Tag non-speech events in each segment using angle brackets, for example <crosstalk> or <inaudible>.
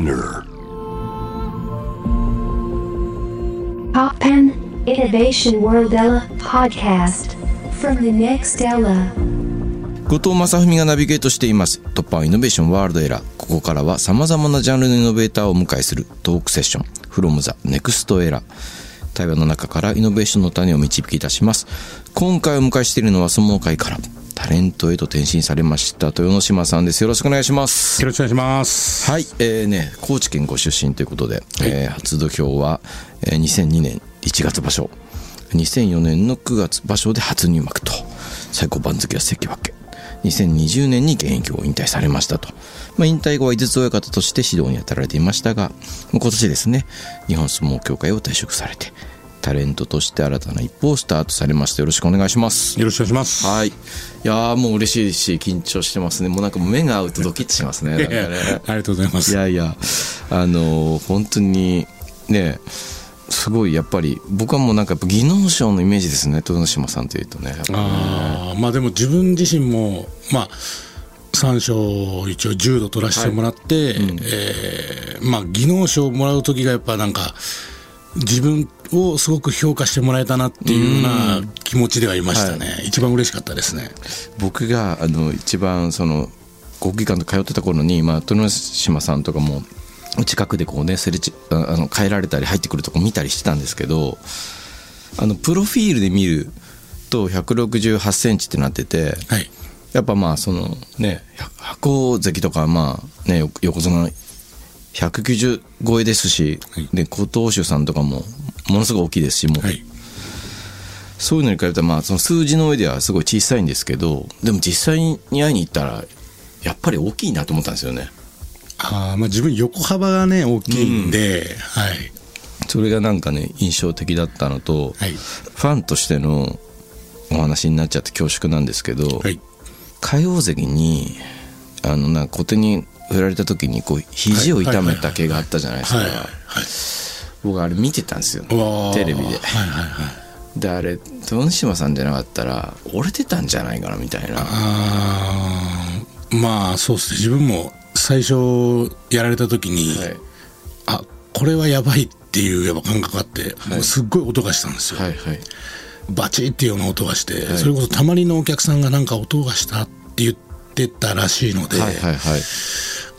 Spinner. Pop Pen Innovation World Ella podcast from the next Ella. 後藤正文がナビゲートしています。突破イノベーションワールドエラーここからは様々なジャンルのイノベーターをお迎えするトークセッション。From the next era 対話の中からイノベーションの種を導き出します。今回お迎えしているのは相撲界からタレントへと転身されました豊ノ島さんですよろしくお願いしますよろしくお願いします。はい、えーね、高知県ご出身ということで、えー初土俵は、えー2002年1月場所、2004年の9月場所で初入幕と、最高番付は関脇。2020年に現役を引退されましたと。まあ、引退後は井筒親方として指導に当たられていましたが、今年ですね、日本相撲協会を退職されて、タレントとして新たな一歩をスタートされました。よろしくお願いします。よろしくお願いします。はい。いやーもう嬉しいし、緊張してますね。もうなんか目が合うとドキッとしますね。ね。ありがとうございます。いやいや、あの本当にね、すごいやっぱり、僕はもうなんか技能賞のイメージですね、豊ノ島さんというとね。ああ、まあでも自分自身も、まあ、三賞一応10度取らせてもらって、えーまあ技能賞をもらう時がやっぱなんか、自分をすごく評価してもらえたなっていうような気持ちではいましたね。一番嬉しかったですね。僕があの一番その国技館と通ってた頃に、まあ、豊ノ島さんとかも近くでこうねすれちああの変えられたり入ってくるとこ見たりしてたんですけどあのプロフィールで見ると168センチってなってて、はい。やっぱまあそのね白鵬関とかまあねよ横綱190超えですし、はいで古藤衆さんとかもものすごい大きいですしもう、はい。そういうのに比べたらまあその数字の上ではすごい小さいんですけどでも実際に会いに行ったらやっぱり大きいなと思ったんですよねああ、まあ自分横幅がね、大きいんで、はい。それがなんかね印象的だったのと、はい。ファンとしてのお話になっちゃって恐縮なんですけど、はい。海王関にあのなんか小手に振られた時にこう肘を痛めた毛があったじゃないですか、はい。はい。僕あれ見てたんですよ。テレビで。はいはいはい。であれ豊ノ島さんじゃなかったら折れてたんじゃないかなみたいな。あー。まあそうですね。自分も最初やられた時に、はい。あこれはやばいっていうやっぱ感覚があって、もうすっごい音がしたんですよ、はいはい。バチッっていうような音がして、それこそたまにのお客さんがなんか音がしたって言ってたらしいので、はいはいはい。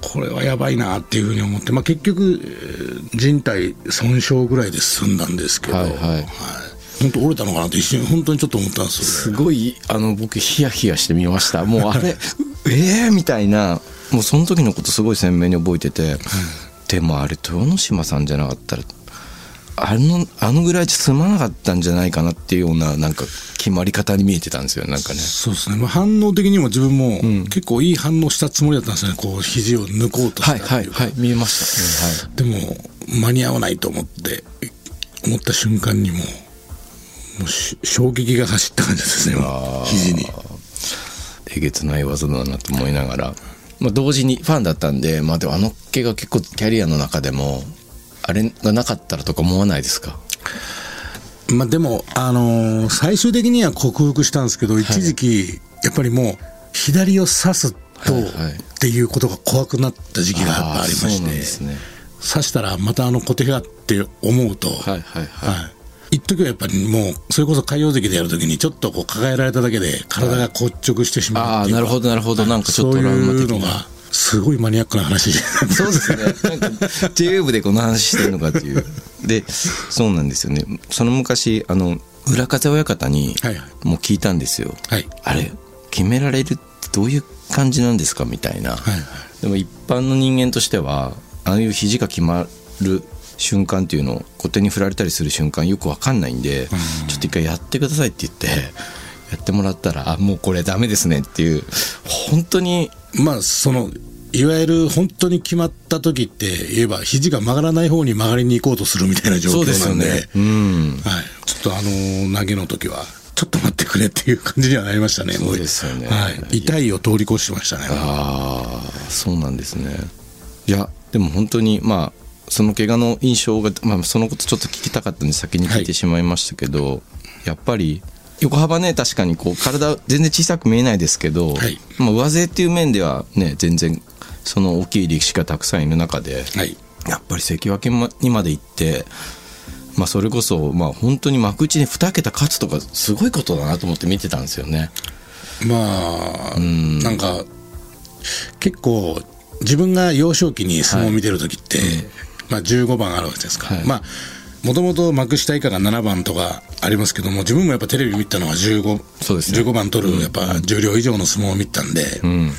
これはやばいなっていうふうに思って、まあ、結局えー人体損傷ぐらいで済んだんですけど、はいはい。本当折れたのかなって一瞬本当にちょっと思ったんですよすごいあの僕ヒヤヒヤして見ました。もうあれええみたいなもうその時のことすごい鮮明に覚えてて、でもあれ豊ノ島さんじゃなかったらあのあのぐらいじゃ済まなかったんじゃないかなっていうようななんか決まり方に見えてたんですよなんかね。そうですね、まあ、反応的にも自分も結構いい反応したつもりだったんですよね、こう肘を抜こうとしはいはいたっていうか、はい見えました、はい。でも間に合わないと思って、思った瞬間にもう、もうし衝撃が走った感じですね、肘に。えげつない技だなと思いながら、まあ、同時にファンだったんで、まあ、でもあの毛が結構キャリアの中でもあれがなかったらとか思わないですか？まあ、でも、あのー最終的には克服したんですけど、一時期、やっぱりもう、左を刺すと、っていうことが怖くなった時期がありまして、ね。刺したらまたあの小手がって思うと、はいはいはい、はい。一時はやっぱりもう、それこそ海洋関でやるときに、ちょっとこう抱えられただけで、体が硬直してしまうああっていうかなるほどなるほど。なんかちょっとそういうのが、すごいマニアックな話。そうですね。なんか JWEB でこの話してるのかっていう。<laughs> で、そうなんですよね。その昔、あの、裏風親方にもう聞いたんですよ。はい。あれ、決められるってどういう感じなんですかみたいな。はいはい。でも一般の人間としては、ああいう肘が決まる瞬間っていうのを、小手に振られたりする瞬間よくわかんないんで、ちょっと一回やってくださいって言って、やってもらったら、あ、もうこれダメですねっていう、本当にまあ、その、いわゆる本当に決まった時って言えば、肘が曲がらない方に曲がりに行こうとするみたいな状況なんで、すよね。うん。はい。ちょっとあの、投げの時は、ちょっと待ってくれっていう感じにはなりましたね。そうですよねはい。痛いを通り越してましたね。ああそうなんですねいやでも本当にまあその怪我の印象が、まあ、そのことちょっと聞きたかったんで先に聞いてしまいましたけど、やっぱり横幅ね確かにこう体全然小さく見えないですけど、はい。まあ、上背っていう面ではね全然その大きい力士がたくさんいる中ではい。やっぱり関脇にまで行って、まあ、それこそ、まあ、本当に幕内に2桁勝つとかすごいことだなと思って見てたんですよね。まあなんか結構自分が幼少期に相撲を見てる時って、まあ、15番あるわけですか、はい。まあもともと幕下以下が7番とかありますけども自分もやっぱテレビ見たのは15そうですね。15番取るやっぱ重量以上の相撲を見てたんで、うん。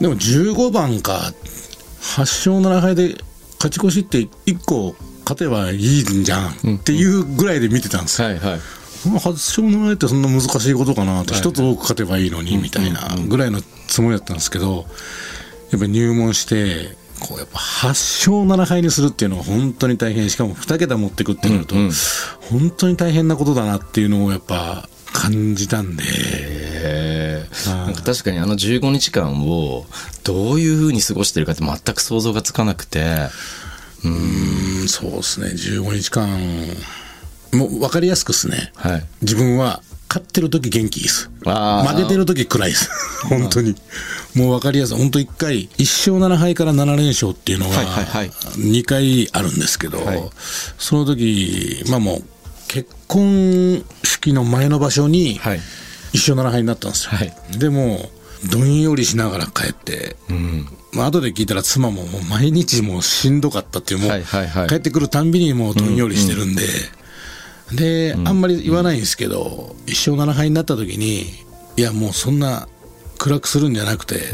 でも15番か8勝7敗で勝ち越しって1個勝てばいいんじゃんっていうぐらいで見てたんですよ。はいはい。まあ8勝7敗ってそんな難しいことかなって一つ多く勝てばいいのにみたいなぐらいのつもりだったんですけどやっぱり入門してこうやっぱ8勝7敗にするっていうのは本当に大変。しかも2桁持ってくってなると本当に大変なことだなっていうのをやっぱ感じたんで。なんか確かにあの15日間をどういうふうに過ごしてるかって全く想像がつかなくて。うん。そうですね。15日間。もう分かりやすくですね。はい。自分は勝ってる時元気です。負けてる時暗いです。<laughs> 本当に。もう分かりやすい。本当1回1勝7敗から7連勝っていうのがはいはいはい。2回あるんですけど、はい。その時まあもう結婚式の前の場所にはい。1勝7敗になったんですよ、はい。でもどんよりしながら帰って、まあ後で聞いたら妻ももう毎日もうしんどかったっていうもう、はいはいはい。帰ってくるたんびにもうどんよりしてるんで、で、あんまり言わないんですけど1勝7敗になった時にいやもうそんな暗くするんじゃなくて、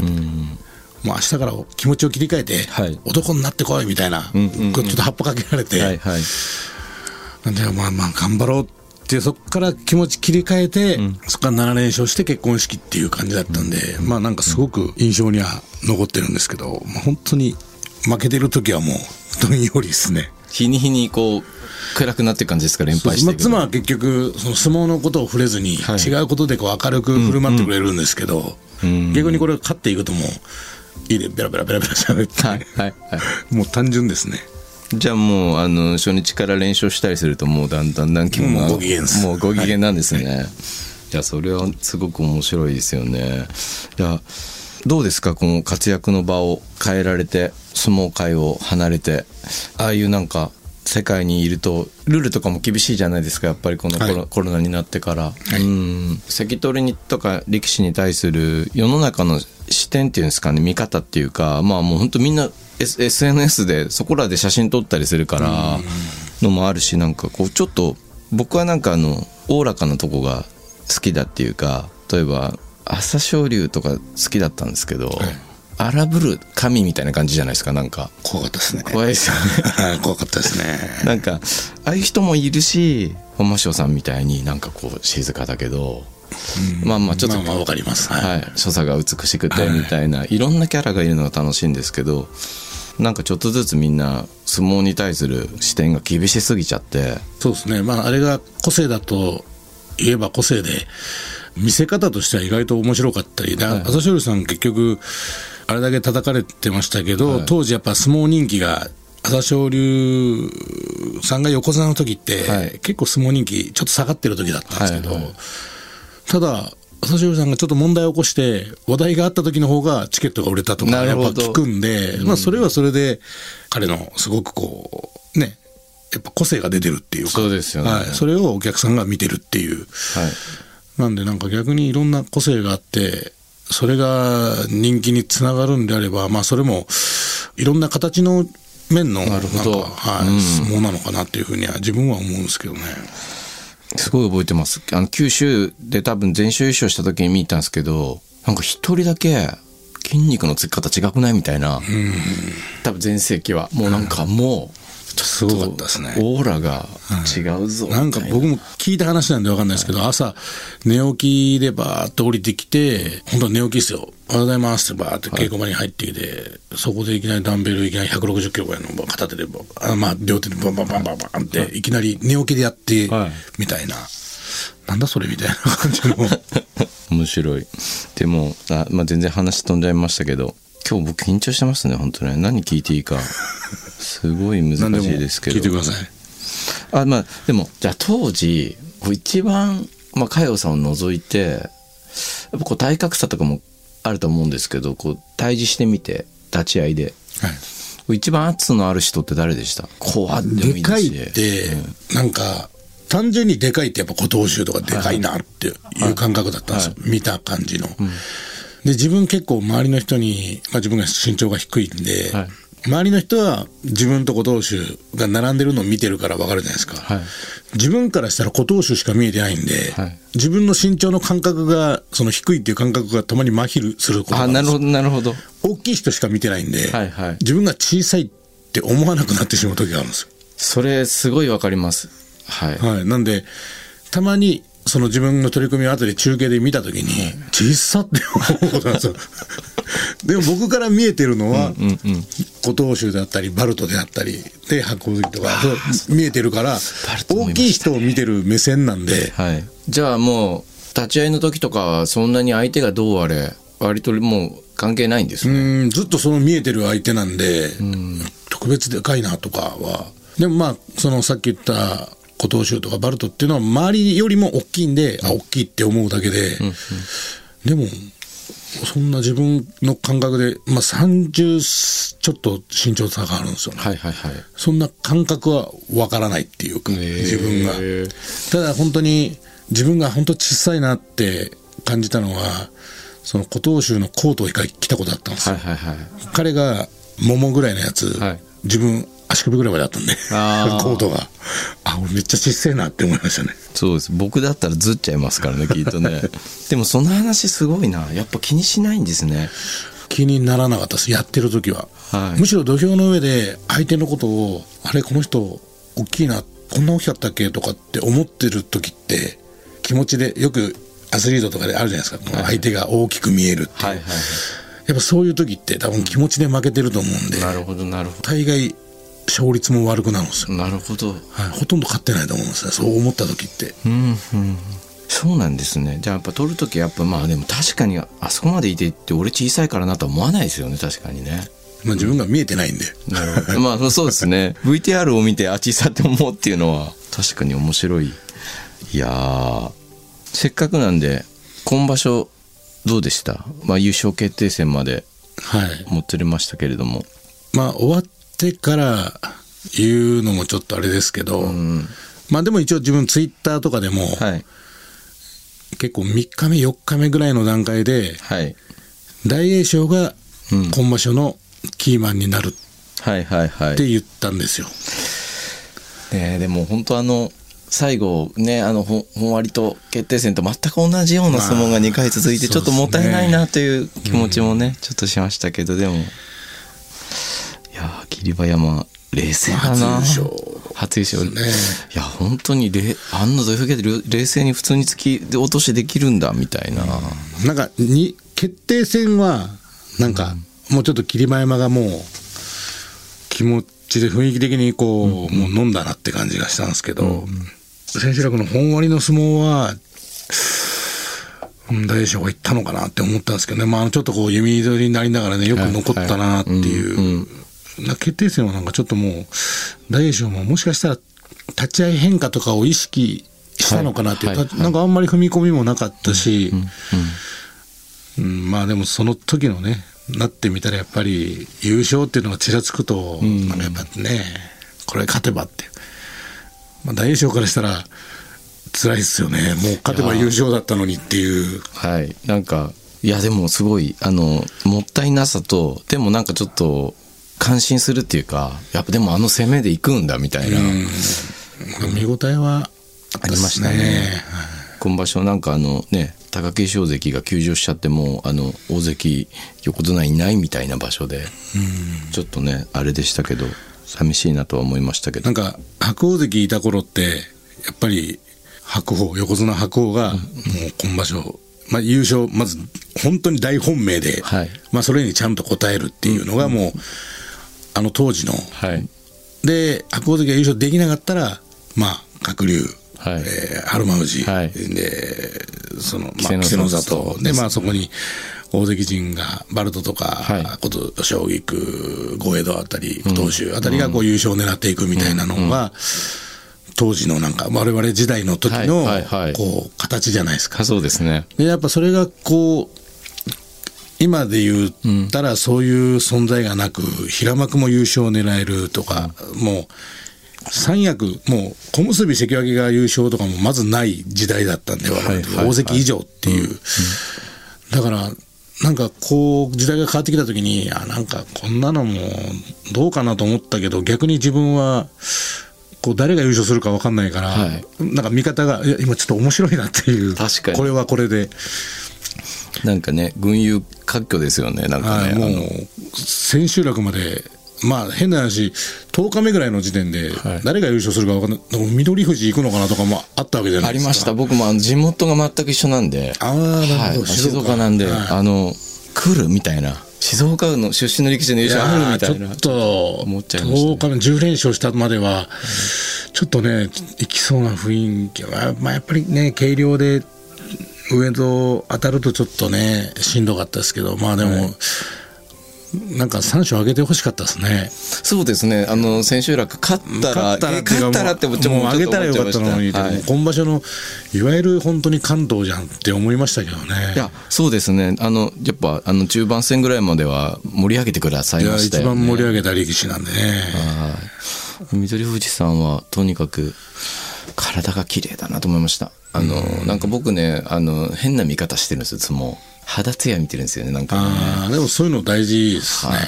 もう明日から気持ちを切り替えて、はい。男になってこいみたいな、んうんうん。こうちょっと葉っぱかけられて、はいはい。なんでまあまあ頑張ろうってそこから気持ち切り替えて、そこから7連勝して結婚式っていう感じだったんで、まあなんかすごく印象には残ってるんですけど、まあ、本当に負けてる時はもうどんよりですね。日に日にこう暗くなっていく感じですか連敗して妻は結局その相撲のことを触れずに、はい。違うことでこう明るく振る舞ってくれるんですけど、逆にこれ勝っていくともういいでベラベラベラベラ喋って、はいはいはい。<laughs> もう単純ですね。じゃあもうあの初日から連勝したりするともうだんだんだん気分がご機嫌です。もうご機嫌なんですね、い、やそれはすごく面白いですよね。いやどうですか？この活躍の場を変えられて相撲界を離れてああいうなんか世界にいるとルールとかも厳しいじゃないですかやっぱりこのコロ,、はい。コロナになってから、い。うん。関取にとか力士に対する世の中の視点っていうんですかね見方っていうかまあもう本当みんな S- SNS でそこらで写真撮ったりするからのもあるしなんかこうちょっと僕はなんかあのおおらかなとこが好きだっていうか例えば朝青龍とか好きだったんですけど、荒ぶる神みたいな感じじゃないですかなんか。怖かったですね。怖いですよ。ねはい怖かったですね。<laughs> なんかああいう人もいるし本間翔さんみたいになんかこう静かだけど、まあまあちょっと、まあまあわかります。はい。はい、所作が美しくてみたいな、い、ろんなキャラがいるのが楽しいんですけどなんかちょっとずつみんな相撲に対する視点が厳しすぎちゃって。そうですね、まあ、あれが個性だと言えば個性で、見せ方としては意外と面白かったり、で朝青龍さん、結局、あれだけ叩かれてましたけど、当時やっぱ相撲人気が、朝青龍さんが横綱の時って、はい。結構相撲人気、ちょっと下がってる時だったんですけど、はいはいただ、朝青龍さんがちょっと問題を起こして、話題があった時の方がチケットが売れたとか、やっぱ聞くんで、まあ、それはそれで、彼のすごくこう、ね、やっぱ個性が出てるっていうか、そうですよね。はい、それをお客さんが見てるっていう。はいなんでなんか逆にいろんな個性があって、それが人気につながるんであれば、まあそれもいろんな形の面のなるほど。はいうん。相撲なのかなっていうふうには自分は思うんですけどね。すごい覚えてます。あの九州で多分全勝優勝した時に見たんですけどなんか一人だけ筋肉のつき方違くないみたいな、多分全盛期は。もうなんかもうすごかったですね。オーラが違うぞみたないんか僕も聞いた話なんでわかんないですけど、朝寝起きでバーって降りてきて、本当は寝起きですよ。おはようございますってバーって稽古場に入ってきて、そこでいきなりダンベルいきなり160キロぐらいの片手でバあ、まあ両手でバンバンバンバンバンって、いきなり寝起きでやってはい、みたいな。なんだそれみたいな感じの。<laughs> 面白いでもあ、まあ、全然話飛んじゃいましたけど今日僕緊張してますね本当ね何聞いていいか。すごい難しいですけど。聞いてください。あまあでもじゃあ当時こう一番、まあ、佳代さんを除いてやっぱこう体格差とかもあると思うんですけどこう対峙してみて立ち合いで。はい。一番圧のある人って誰でした？こうあってもいでかいって、なんか、単純にでかいってやっぱ古東州とかでかいなっていう感覚だったんですよ。見た感じの。で、自分結構周りの人に、まあ自分が身長が低いんで、はい周りの人は自分と古東州が並んでるのを見てるから分かるじゃないですか。はい自分からしたら古東州しか見えてないんで、はい自分の身長の感覚が、その低いっていう感覚がたまに麻痺することがあなるほど、なるほど。大きい人しか見てないんで、はいはい自分が小さいって思わなくなってしまう時があるんですよ。それ、すごいわかります。はい。はい。なんで、たまに、その自分の取り組みを後で中継で見たときに、小さって思うことなんですよ。<laughs> でも僕から見えてるのは、古東州であったり、バルトであったり、で、白鵬関とか、見えてるから大きい人を見てる目線なんで、はい。じゃあもう、立ち会いの時とかは、そんなに相手がどうあれ、割ともう関係ないんですうね。ん、ずっとその見えてる相手なんで、特別でかいなとかは。でもまあ、そのさっき言った古東州とかバルトっていうのは周りよりも大きいんで、あ、大きいって思うだけで、でも、そんな自分の感覚で、まあ30ちょっと身長差があるんですよね。はいはいはい。そんな感覚はわからないっていうか、自分が。ただ本当に自分が本当小さいなって感じたのは、その古東州のコートを一回着たことあったんですよ。はいはいはい。彼が桃ぐらいのやつ、はい自分足首ぐらいまであったんで、<laughs> コートが。あ、俺めっちゃ小さいなって思いましたね。そうです。僕だったらずっちゃいますからね、きっとね。<laughs> でもその話すごいな。やっぱ気にしないんですね。気にならなかったです、やってる時は。はいむしろ土俵の上で相手のことを、あれ、この人、大きいな、こんな大きかったっけとかって思ってる時って、気持ちで、よくアスリートとかであるじゃないですか、相手が大きく見えるっていう。はいはいはやっぱそういう時って多分気持ちで負けてると思うんで、い。なるほどなるほ大概勝率も悪くなるんですよ。ど。なるほど。はい、ほとんど勝ってないと思うんですね、そう思った時って。うんうん。そうなんですね。じゃあやっぱ取るときやっぱまあでも確かにあそこまでいてって俺小さいからなとは思わないですよね、確かにね。まあ自分が見えてないんで。なるほど。まあそうですね。<laughs> VTR を見てあ小さって思うっていうのは確かに面白い。いやー、せっかくなんで今場所どうでした？まあ優勝決定戦まではい。もつれましたけれども。まあ終わってから言うのもちょっとあれですけど、まあでも一応自分ツイッターとかでも、はい。結構3日目4日目ぐらいの段階ではい。大栄翔がうん今場所のキーマンになる。って言ったんですよ。ねえでも本当あの最後ねあのほ本割と決定戦と全く同じような相撲が2回続いてまあちょっともったいないなという気持ちもね、ちょっとしましたけどでも霧馬山冷静だな初優勝。初優勝。ね。いや本当にれあんな土俵際で冷冷静に普通に突きで落としできるんだみたいな、なんかに決定戦はなんかもうちょっと霧馬山がもう気持ちで雰囲気的にこう、もう飲んだなって感じがしたんですけど、千秋楽の本割の相撲はうん大栄翔が行ったのかなって思ったんですけどね、まあ、ちょっとこう弓取りになりながらねよく残ったなっていう、な決定戦はなんかちょっともう大栄翔ももしかしたら立ち合い変化とかを意識したのかなってはい。はい。たなんかあんまり踏み込みもなかったし、うん、まあでもその時のねなってみたらやっぱり優勝っていうのがちらつくと、なんかやっぱねこれ勝てばって、まあ、大栄翔からしたら辛いですよね。もう勝てば優勝だったのにっていう。はい。なんかいやでもすごいあのもったいなさとでもなんかちょっと感心するっていうかやっぱでもあの攻めで行くんだみたいな、見応えはありましたね。今場所なんかあのね貴景勝関が休場しちゃってもうあの大関横綱いないみたいな場所でちょっとねあれでしたけど寂しいなとは思いましたけど。なんか白鵬関いた頃ってやっぱり白鵬横綱白鵬がもう今場所、まあ、優勝まず本当に大本命で、はい。まあ、それにちゃんと応えるっていうのがもう、あの当時の。はい。で白鵬関が優勝できなかったらまあ鶴竜、はい。えー、春馬富士、はい。でその、まあ、稀稀勢の里。勢の里。で、まあ、そこに大関陣がバルトとか、はい。琴奨菊豪江戸あたり東州あたりがこう優勝を狙っていくみたいなのが、当時のなんか我々時代の時のこう形じゃないですか。あ。そうですね。でやっぱそれがこう今で言ったらそういう存在がなく、平幕も優勝を狙えるとか、もう三役、もう小結関脇が優勝とかもまずない時代だったんで、はいはいはい大関以上っていう。だから、なんかこう時代が変わってきた時に、あ、なんかこんなのもどうかなと思ったけど、逆に自分は、こう誰が優勝するか分かんないから、はいなんか見方が、いや、今ちょっと面白いなっていう。確かにこれはこれで。なんかね群雄割拠ですよねなんかね、はい、もう千秋楽まで、まあ変な話、10日目ぐらいの時点ではい、誰が優勝するか分かんない、でも緑富士行くのかなとかもあったわけじゃないですか。ありました。僕もあの地元が全く一緒なんで。ああ、なるほど、はい、静岡。なんで、はい。あの来るみたいな。静岡の出身の力士の優勝あるみたいな。ちょっと、思っちゃいましたね。10日目、10連勝したまでは、ちょっとね、いきそうな雰囲気は、まあ、やっぱりね、軽量で上と当たるとちょっとね、しんどかったですけど、まあでも、なんか3勝上げてほしかったですね。そうですね。あの千秋楽勝ったら勝ったらったらってもうちょもう上げたらよかったのに、はい。今場所のいわゆる本当に関東じゃんって思いましたけどね。いやそうですね。あのやっぱあの中盤戦ぐらいまでは盛り上げてくださいましたよ、ね、番盛り上げた力士なんでね。はい。緑富士さんはとにかく体が綺麗だなと思いました。あのなんか僕ねあの変な見方してるんですよ。相撲肌ツヤ見てるんですよねなんかね。ああ、でもそういうの大事ですね。はい。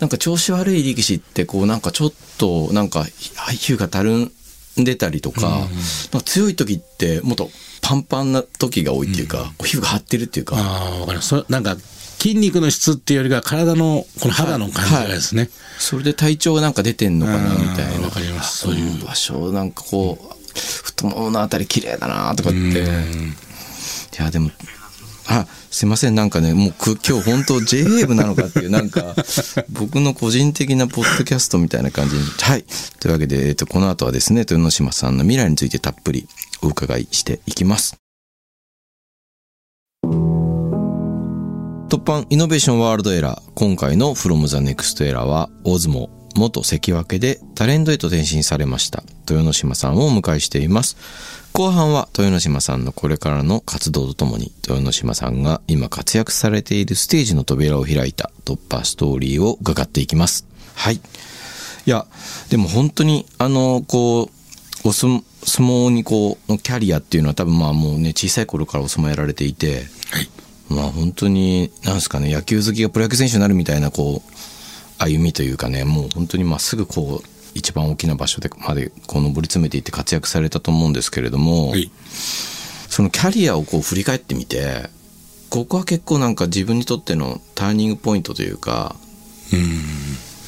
なんか調子悪い力士ってこうなんかちょっとなんか皮膚がたるんでたりとか,、なんか強い時ってもっとパンパンな時が多いっていうか、こう皮膚が張ってるっていうか、ああ、わかります。そなんか筋肉の質っていうよりか体のこの肌の感じがですね。それで体調がなんか出てんのかなみたいな。かります。そういう。場所なんかこう太もものあたり綺麗だなとかって。いやでもあすいませんなんかねもうく今日本当 JA 部なのかっていうなんか僕の個人的なポッドキャストみたいな感じに。はい。というわけで、えっとこの後はですね豊ノ島さんの未来についてたっぷりお伺いしていきます。突版イノベーションワールドエラー。今回の From the Next Era は大相撲元関脇でタレントへと転身されました。豊ノ島さんをお迎えしています。後半は豊ノ島さんのこれからの活動とともに豊ノ島さんが今活躍されているステージの扉を開いた突破ストーリーを伺っていきます。はい。いやでも本当にあのこうお相相撲にこうのキャリアっていうのは多分まあもうね小さい頃からお相撲やられていてはい。まあ本当に、なんですかね、野球好きがプロ野球選手になるみたいな、こう、歩みというかね、もう本当にまっすぐこう、一番大きな場所でまでこう上り詰めていって活躍されたと思うんですけれども、はい。そのキャリアをこう振り返ってみて、ここは結構なんか自分にとってのターニングポイントというか、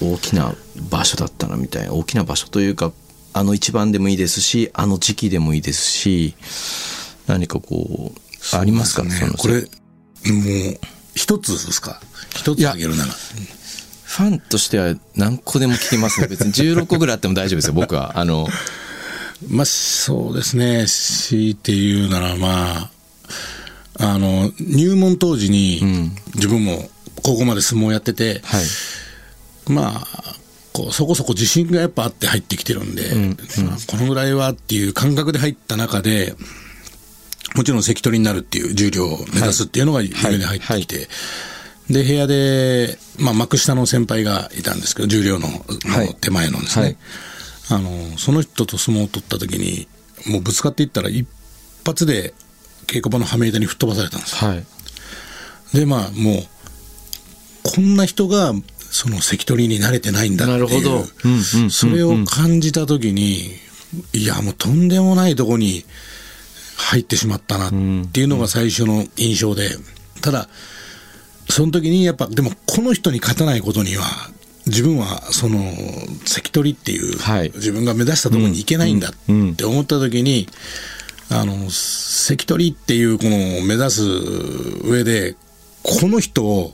大きな場所だったなみたいな、大きな場所というか、あの一番でもいいですし、あの時期でもいいですし、何かこう、ありますか？ねこれ、もう、一つですか？一つあげるなら。ファンとしては何個でも聞きますね。<laughs> 別に16個ぐらいあっても大丈夫ですよ、僕は。あの、まあ、そうですね。強いて言うなら、まあ、あの、入門当時に、自分も高校まで相撲やってて、はい。まあ、こうそこそこ自信がやっぱあって入ってきてるんで、まあこのぐらいはっていう感覚で入った中で、もちろん関取になるっていう重量を目指すっていうのが夢に入ってきて、で、部屋で、まあ、幕下の先輩がいたんですけど、重量の手前のですね、はいあの、その人と相撲を取った時に、もうぶつかっていったら一発で稽古場の羽目板に吹っ飛ばされたんですよ。はい。で、まあ、もう、こんな人が、その関取に慣れてないんだっていう。それを感じたときに、いや、もうとんでもないとこに入ってしまったなっていうのが最初の印象で、ただ、その時にやっぱ、でもこの人に勝たないことには、自分はその関取っていう、はい。自分が目指したところに行けないんだって思った時に、あの関取っていうこの目指す上でこの人を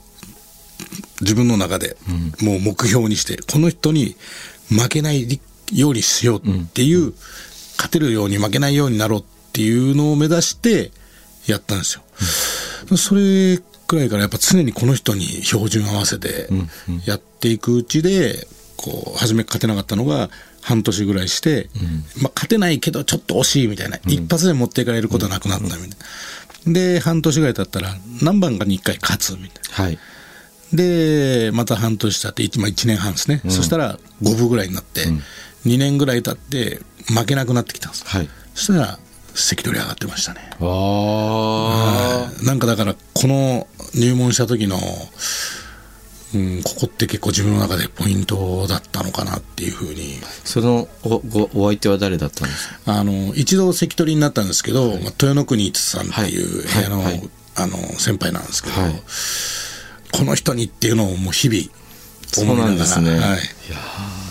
自分の中でもう目標にして、この人に負けないようにしようっていう、勝てるように負けないようになろうっていうのを目指してやったんですよ。それくらいからやっぱ常にこの人に標準合わせてやっていくうちで、こう、初め勝てなかったのが、半年ぐらいして、まあ勝てないけどちょっと惜しいみたいな、一発で持っていかれることなくなったみたいな。で半年ぐらい経ったら何番かに1回勝つみたいな。はい。でまた半年経って 1,、まあ、1年半ですね、そしたら5分ぐらいになって、2年ぐらい経って負けなくなってきたんです、はい。そしたら関取上がってましたね。あなんかだからこの入門した時の、うん、ここって結構自分の中でポイントだったのかなっていうふうに。そのおごお相手は誰だったんですか？あの一度関取になったんですけど、まあ豊の国さんっていうはい。部屋の,、はいはい。あの先輩なんですけど、はい。この人にっていうのをもう日々思いながら。そうなんですね、はい。いや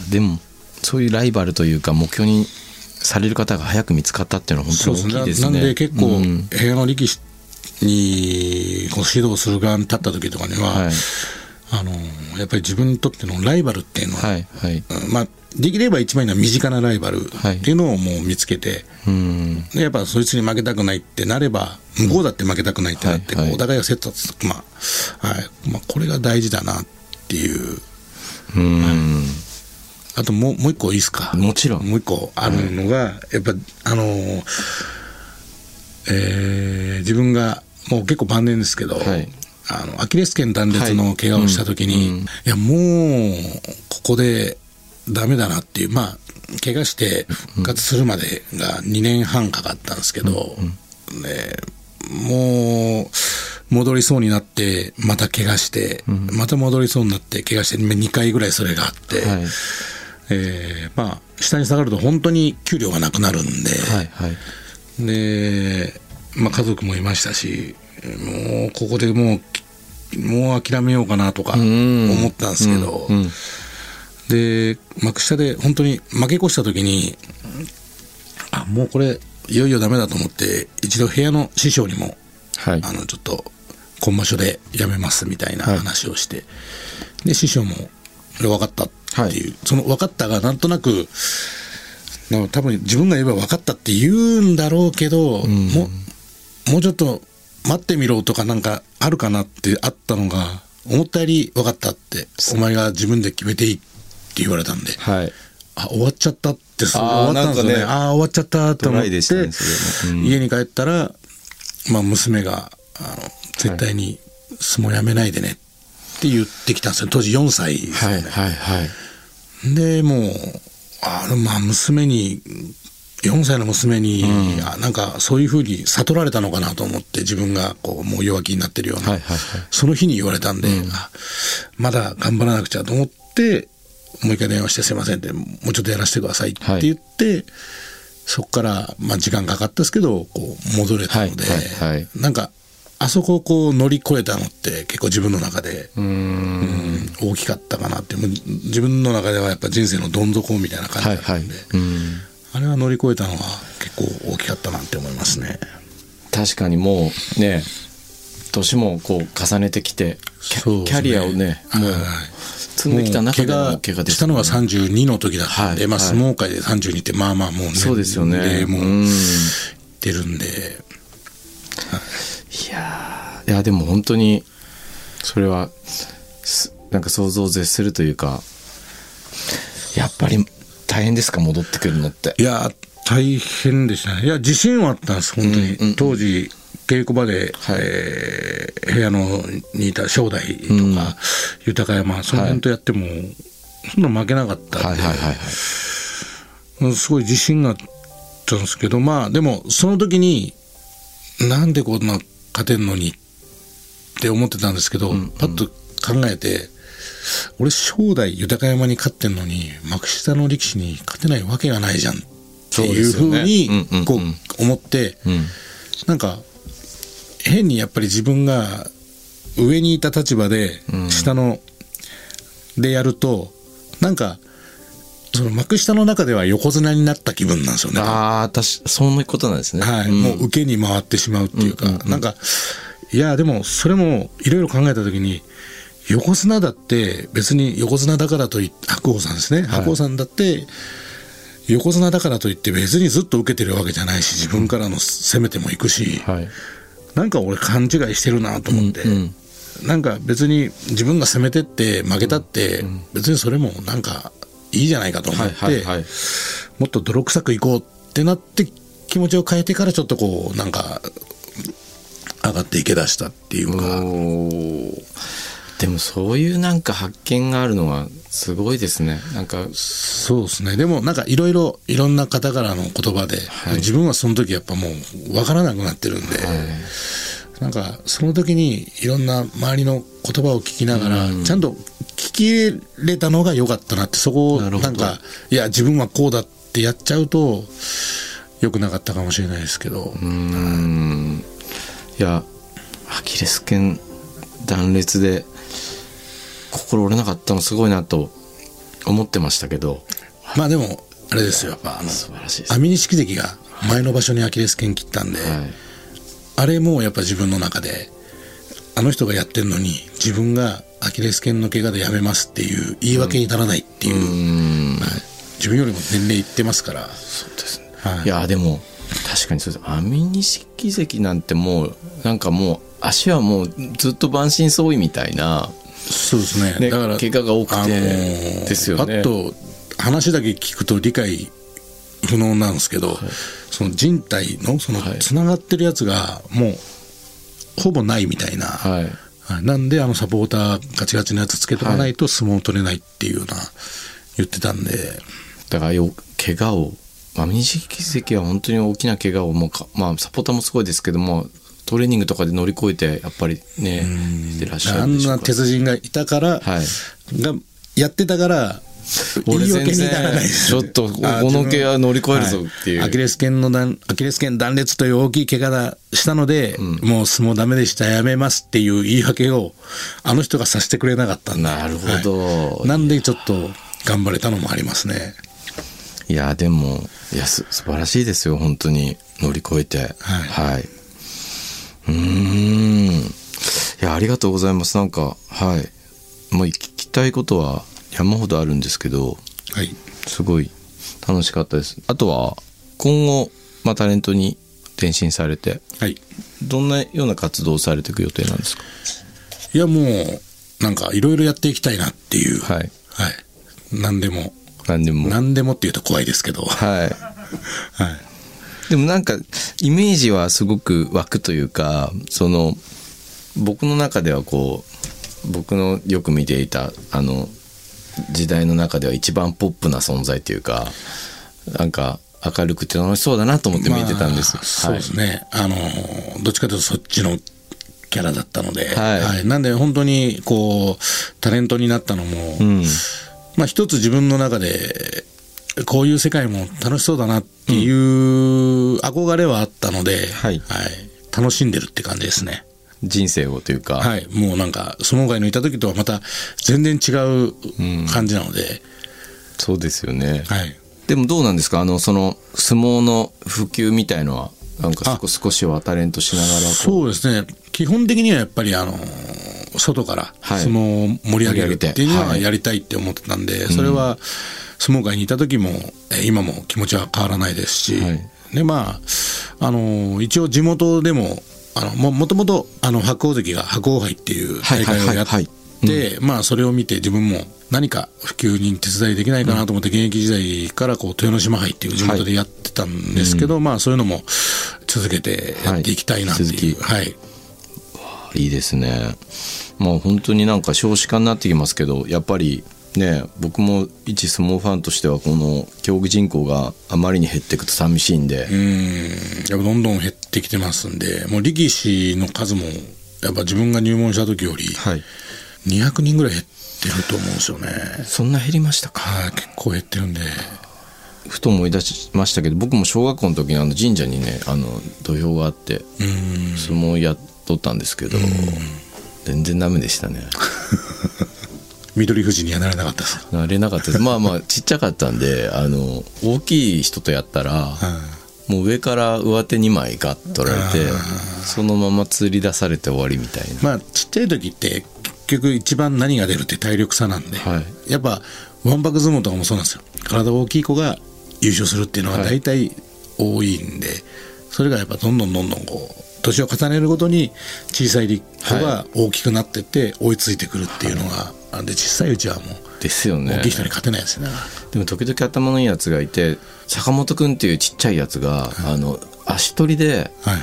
ーでもそういうライバルというか目標にされる方が早く見つかったっていうのは本当に大きいですね。なんで結構、うん部屋の力士にこう指導する側に立った時とかには、はい。あのやっぱり自分にとってのライバルっていうのは、はいはい。うんまあ、できれば一番いいのは身近なライバルっはい。ていうのをもう見つけて、うん。でやっぱそいつに負けたくないってなれば向こうだって負けたくないってなって、お互いがセットつくまあはい。まあ、これが大事だなっていう。うんあともうもう一個いいですか？もちろん。もう一個あるのが、やっぱあのーえー自分がもう結構晩年ですけど、はい。あのアキレス腱断裂の怪我をした時に、はいうんうん。いやもうここでダメだなっていうまあ怪我して復活するまでが2年半かかったんですけど、ねもう戻りそうになってまた怪我して、また戻りそうになって怪我して2回ぐらいそれがあって、はいえーまあ下に下がると本当に給料がなくなるんで、はいはい。で、まあ、家族もいましたしもうここでもうもう諦めようかなとかん。思ったんですけど、うんうん。で幕下で本当に負け越した時にあもうこれいよいよダメだと思って一度部屋の師匠にもはい。あのちょっと今場所でやめますみたいなはい。話をして、で師匠も「分かった」っていう、その「分かった」がなんとなく多分自分が言えば分かったって言うんだろうけど、もうもうちょっと待ってみろとかなんかあるかなってあったのが思ったより分かったってお前が自分で決めていいって言われたんではい。あ終わっちゃったってすあー終わったんですよね。ね。ああー終わっちゃったって思って、ねうん。家に帰ったら、まあ、娘があの絶対に相撲やめないでねって言ってきたんですよ。当時4歳ですよね、はいはいはい。でもうあのまあ娘に4歳の娘に、あなんかそういうふうに悟られたのかなと思って自分がこうもう弱気になってるような、はいはいはい。その日に言われたんで、あまだ頑張らなくちゃと思ってもう一回電話して「すいません」って「もうちょっとやらせてください」って言って、そこから、まあ、時間かかったですけどこう戻れたので、はいはいはい。なんかあそこをこう乗り越えたのって結構自分の中で、大きかったかなって。自分の中ではやっぱ人生のどん底みたいな感じはいはいだったんで、うん。あれは乗り越えたのは結構大きかったなって思いますね。確かにもうね年もこう重ねてきてキャね。キャリアをねもうはい。積んできた中での怪我ですしたのが32の時だったんで、まあはい。はい相撲界で32ってまあまあもうねそうですよね。でもううん出るんで、いやー。いやでも本当にそれはすなんか想像を絶するというかやっぱり大変ですか戻ってくるのって。いや大変でしたね。いや自信はあったんです本当に、うんうん当時稽古場で、はい。えー部屋のにいた正代とか、うん。豊山その辺とやっても、そんな負けなかったんで、はいはいはいすごい自信があったんですけどまあでもその時になんでこんな勝てんのにって思ってたんですけど、パッと考えて俺正代豊山に勝ってんのに幕下の力士に勝てないわけがないじゃんっていうふうにこう思ってうん。なんか変にやっぱり自分が上にいた立場で下のでやるとなんかその幕下の中では横綱になった気分なんですよね。ああ確かそういうことなんですね。はい、ん。もう受けに回ってしまうっていうか、なんかいやでもそれもいろいろ考えた時に横綱だって別に横綱だからといって白鵬さんですね、白鵬さんだって横綱だからといって別にずっと受けてるわけじゃないし自分からの攻めてもいくし、はい。なんか俺勘違いしてるなと思って、うんうん。なんか別に自分が攻めてって負けたって別にそれもなんかいいじゃないかと思って、はいはいはい。もっと泥臭くいこうってなって気持ちを変えてからちょっとこうなんか上がっていけだしたっていうか、でもそういうなんか発見があるのはすごいですね。なんか。そうですね。でもなんかいろいろいろんな方からの言葉で、自分はその時やっぱもう分からなくなってるんで、なんかその時にいろんな周りの言葉を聞きながら、ちゃんと聞き入れたのが良かったなってそこをなんかいや自分はこうだってやっちゃうと良くなかったかもしれないですけど、うーん。いやアキレス腱断裂で心折れなかったのすごいなと思ってましたけど。まあでもあれですよ。やっぱあの素晴らしいです、網錦関が前の場所にアキレス腱切ったんで、はい、あれもやっぱ自分の中であの人がやってんのに自分がアキレス腱の怪我でやめますっていう言い訳にならないっていう、うーん。はい。自分よりも年齢いってますから。そうですね、はい。い、やでも確かにそうです。網錦関なんてもうなんかもう足はもうずっと満身創痍みたいなそうですね。ねだから怪我が多くてあのーですよね。パッと話だけ聞くと理解不能なんですけど、その人体のそのはい。つながってるやつがもうほぼないみたいな、はい。はい。なんであのサポーターガチガチのやつつけとかないと相撲を取れないっていうような言ってたんで、だからよ怪我を網錦関は本当に大きな怪我をもうかまあサポーターもすごいですけどもトレーニングとかで乗り越えてやっぱりねしてらっしゃあんなるんでしょうから。鉄人がいたから、はい。がやってたから俺全然ちょっとこあの怪我乗り越えるぞっていう、はアキレス腱の断アキレス腱断裂という大きい怪我だしたので、もう相撲ダメでしたやめますっていう言い訳をあの人がさせてくれなかったんで。なるほど。はい。なんでちょっと頑張れたのもありますね。いやでもいやす素晴らしいですよ本当に乗り越えて。はい。はい。うーん。いやありがとうございます。なんかはい。もう聞きたいことは山ほどあるんですけどはい。すごい楽しかったです。あとは今後、まあ、タレントに転身されてはい。どんなような活動をされていく予定なんですか？いやもうなんかいろいろやっていきたいなっていう。はい。はい。何でも。何でも。何でもっていうと怖いですけど。はい。<laughs> はい。でもなんかイメージはすごく湧くというかその僕の中ではこう僕のよく見ていたあの時代の中では一番ポップな存在というかなんか明るくて楽しそうだなと思って見てたんです、まあそうですね、あのどっちかというとそっちのキャラだったので、はい。なんで本当にこうタレントになったのも、うん。まあ一つ自分の中でこういう世界も楽しそうだなっていう憧れはあったので、はい。楽しんでるって感じですね。人生をというか、はい、もうなんか相撲界のいた時とはまた全然違う感じなので、そうですよね、はい、でもどうなんですか？あのその相撲の普及みたいのはなんかあ。少少しはタレントしながらそうですね。基本的にはやっぱりあの外からはい。相撲を盛り上げるっていうのははいやりたいって思ってたんで、それは相撲界にいた時もえ今も気持ちは変わらないですし、はい。でまああの一応地元でもあのももともとあの白鵬関が白鵬杯っていう大会をやっはいはい。はいてまあそれを見て自分も何か普及に手伝いできないかなと思って現役時代からこう豊ノ島杯っていう地元でやってたんですけど、まあそういうのも続けてやっていきたいなっていう、はい。いいですね。まあ本当になんか少子化になってきますけど、やっぱりね、僕も一相撲ファンとしてはこの競技人口があまりに減っていくと寂しいんで、うん。やっぱどんどん減ってきてますんでもう力士の数もやっぱ自分が入門した時よりはい。200人ぐらい減ってると思うんですよね。そんな減りましたか？はい結構減ってるんで。ふと思い出しましたけど、僕も小学校の時にあの神社にね、あの土俵があって、うん。相撲やっとったんですけど、全然ダメでしたね。<laughs> 緑富士にはなれなかったですなれなかったです。まあまあちっちゃかったんで、あの、大きい人とやったら、はもう上から上手2枚ガッと取られてそのまま釣り出されて終わりみたいな、まあちっちゃい時って結局一番何が出るって体力差なんで、はい。やっぱわんぱく相撲とかもそうなんですよ。体大きい子が優勝するっていうのははい。大体多いんで、それがやっぱどんどんどんどんこう年を重ねるごとに小さい子が大きくなってって追いついてくるっていうのが、あんで小さいうちはもうですよね。大きい人に勝てないですね、でも時々頭のいいやつがいて坂本君っていうちっちゃいやつが、あの足取りではいはい。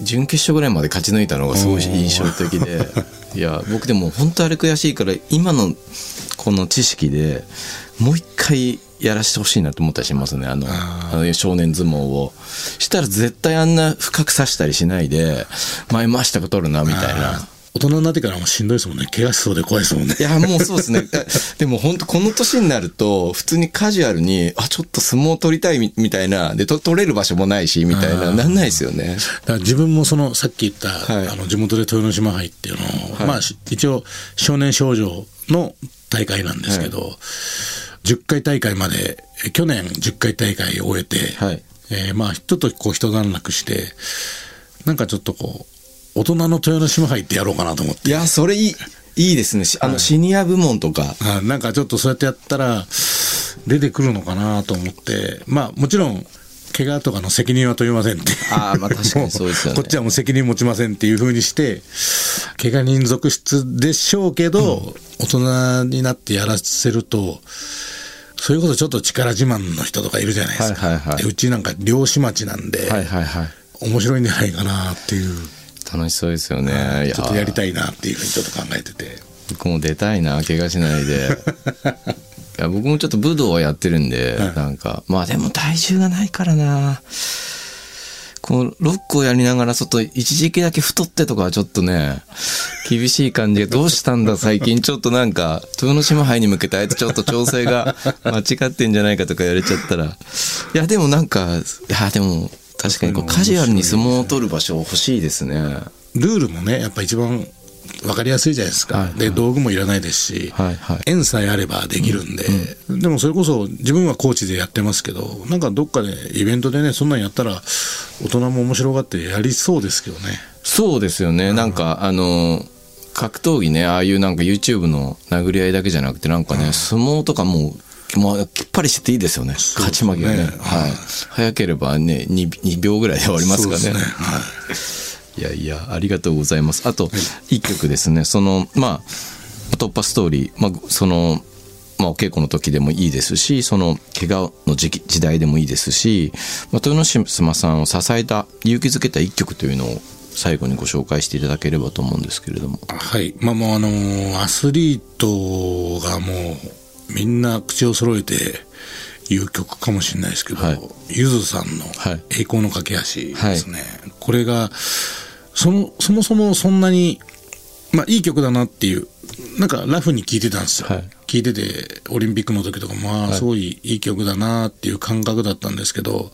準決勝ぐらいまで勝ち抜いたのがすごい印象的で <laughs> いや僕でも本当あれ悔しいから今のこの知識でもう一回やらせてほしいなと思ったりしますね。あのああの少年相撲を。したら絶対あんな深く刺したりしないで前回したか取るなみたいな。大人になってからもしんどいですもんね。怪我しそうで怖いですもんね。いや、もうそうですね。え <laughs> でも本当この年になると、普通にカジュアルに、あ、ちょっと相撲取りたいみみたいな、で、と取れる場所もないし、みたいな、なんないですよね。だから自分もそのさっき言った、はい。あの地元で豊ノ島杯っていうのを、はい。まあし一応少年少女の大会なんですけど、10回大会までえ去年10回大会を終えて、はい。えーまあちょっとこう一段落してなんかちょっとこう大人の豊ノ島杯ってやろうかなと思って。いや、それいい、いいですね。しあの、シニア部門とか。あなんかちょっとそうやってやったら出てくるのかなと思って。まあもちろん怪我とかの責任は問いませんってあーまあ確かにそうですよねもこっちはもう責任持ちませんっていうふうにして怪我人続出でしょうけど、大人になってやらせるとそれこそちょっと力自慢の人とかいるじゃないですか、はいはいはいでうちなんか漁師町なんで、はいはいはい。面白いんじゃないかなっていう楽しそうですよね。いちょっとやりたい。いなっていうふうにちょっと考えてて僕も出たいな、怪我しないで。<laughs> いや僕もちょっと武道をやってるんで、はいなんか、まあでも体重がないからな。こう、ロックをやりながら、ちょっと一時期だけ太ってとかはちょっとね、厳しい感じで、どうしたんだ最近、ちょっとなんか、豊ノ島杯に向けてあいつちょっと調整が間違ってんじゃないかとか言われちゃったら、いやでもなんか、いやでも、確かにこうカジュアルに相撲を取る場所欲しいですね。ルールもねやっぱ一番分かりやすいじゃないですか、はい。はいで道具もいらないですし、はいはい。縁さえあればできるんで、でもそれこそ自分はコーチでやってますけどなんかどっかでイベントでねそんなんやったら大人も面白がってやりそうですけどね。そうですよね。なんか、あの、格闘技ね、ああいうなんか YouTube の殴り合いだけじゃなくて、なんかね、相撲とかもう、もうきっぱりしてていいですよね。勝ち負けがね。ねはい。早ければね2、2秒ぐらいで終わりますからね。ね。はいいやいや、ありがとうございます。あと、一曲ですね。その、まあ、突破ストーリー、まあ、その、まあ、お稽古の時でもいいですし、その、怪我の時期、時代でもいいですし、まあ、豊ノ島さんを支えた、勇気づけた一曲というのを最後にご紹介していただければと思うんですけれども。はい。まあもうあのーアスリートがもうみんな口を揃えて言う曲かもしれないですけど、はい。ゆずさんのはい「栄光の架け橋」ですね、これがそのそもそもそんなにまあいい曲だなっていうなんかラフに聴いてたんですよ、はい。聴いててオリンピックの時とかまあすごいいい曲だなっていう感覚だったんですけど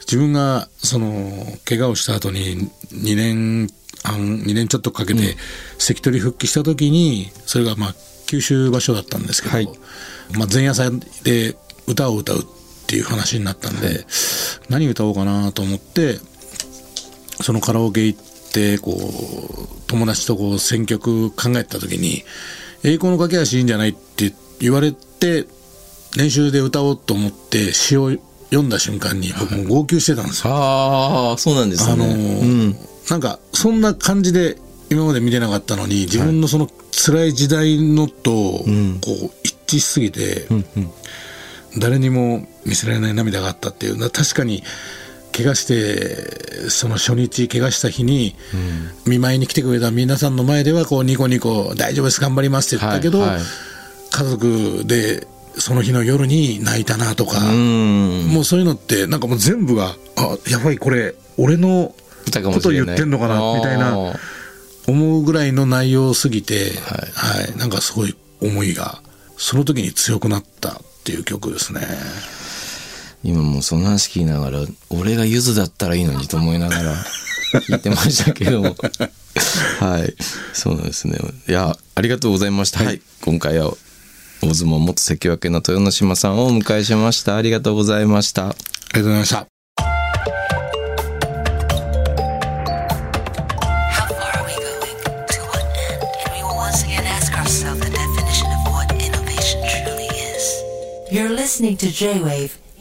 自分がその怪我をした後に2年半2年ちょっとかけて関取復帰した時にそれがまあ九州場所だったんですけど、はい。まあ、前夜祭で歌を歌うっていう話になったんで、何歌おうかなと思ってそのカラオケ行ってこう友達とこう選曲考えた時に「栄光の架け橋いいんじゃない?」って言われて練習で歌おうと思って詩を読んだ瞬間に僕も号泣してたんですよ。ああ、そうなんですね。あのーうん。なんかそんな感じで今まで見てなかったのに自分のその辛い時代のとこんう一致しすぎて、誰にも見せられない涙があったっていうな確かに怪我してその初日怪我した日に、見舞いに来てくれた皆さんの前ではこうニコニコ「大丈夫です頑張ります」って言ったけど、はいはい。家族でその日の夜に泣いたなとか、うん。もうそういうのってなんかもう全部があやばいこれ俺のこと言ってんのかなみたいな思うぐらいの内容すぎて、ははい。なんかすごい思いがその時に強くなったっていう曲ですね。今もうそな話聞きながら俺がゆずだったらいいのにと思いながら言ってましたけど <laughs> はい。そうなんですね。いやありがとうございました、今回は大相撲元関脇の豊ノ島さんをお迎えしました。ありがとうございました。ありがとうございました。J-Wave.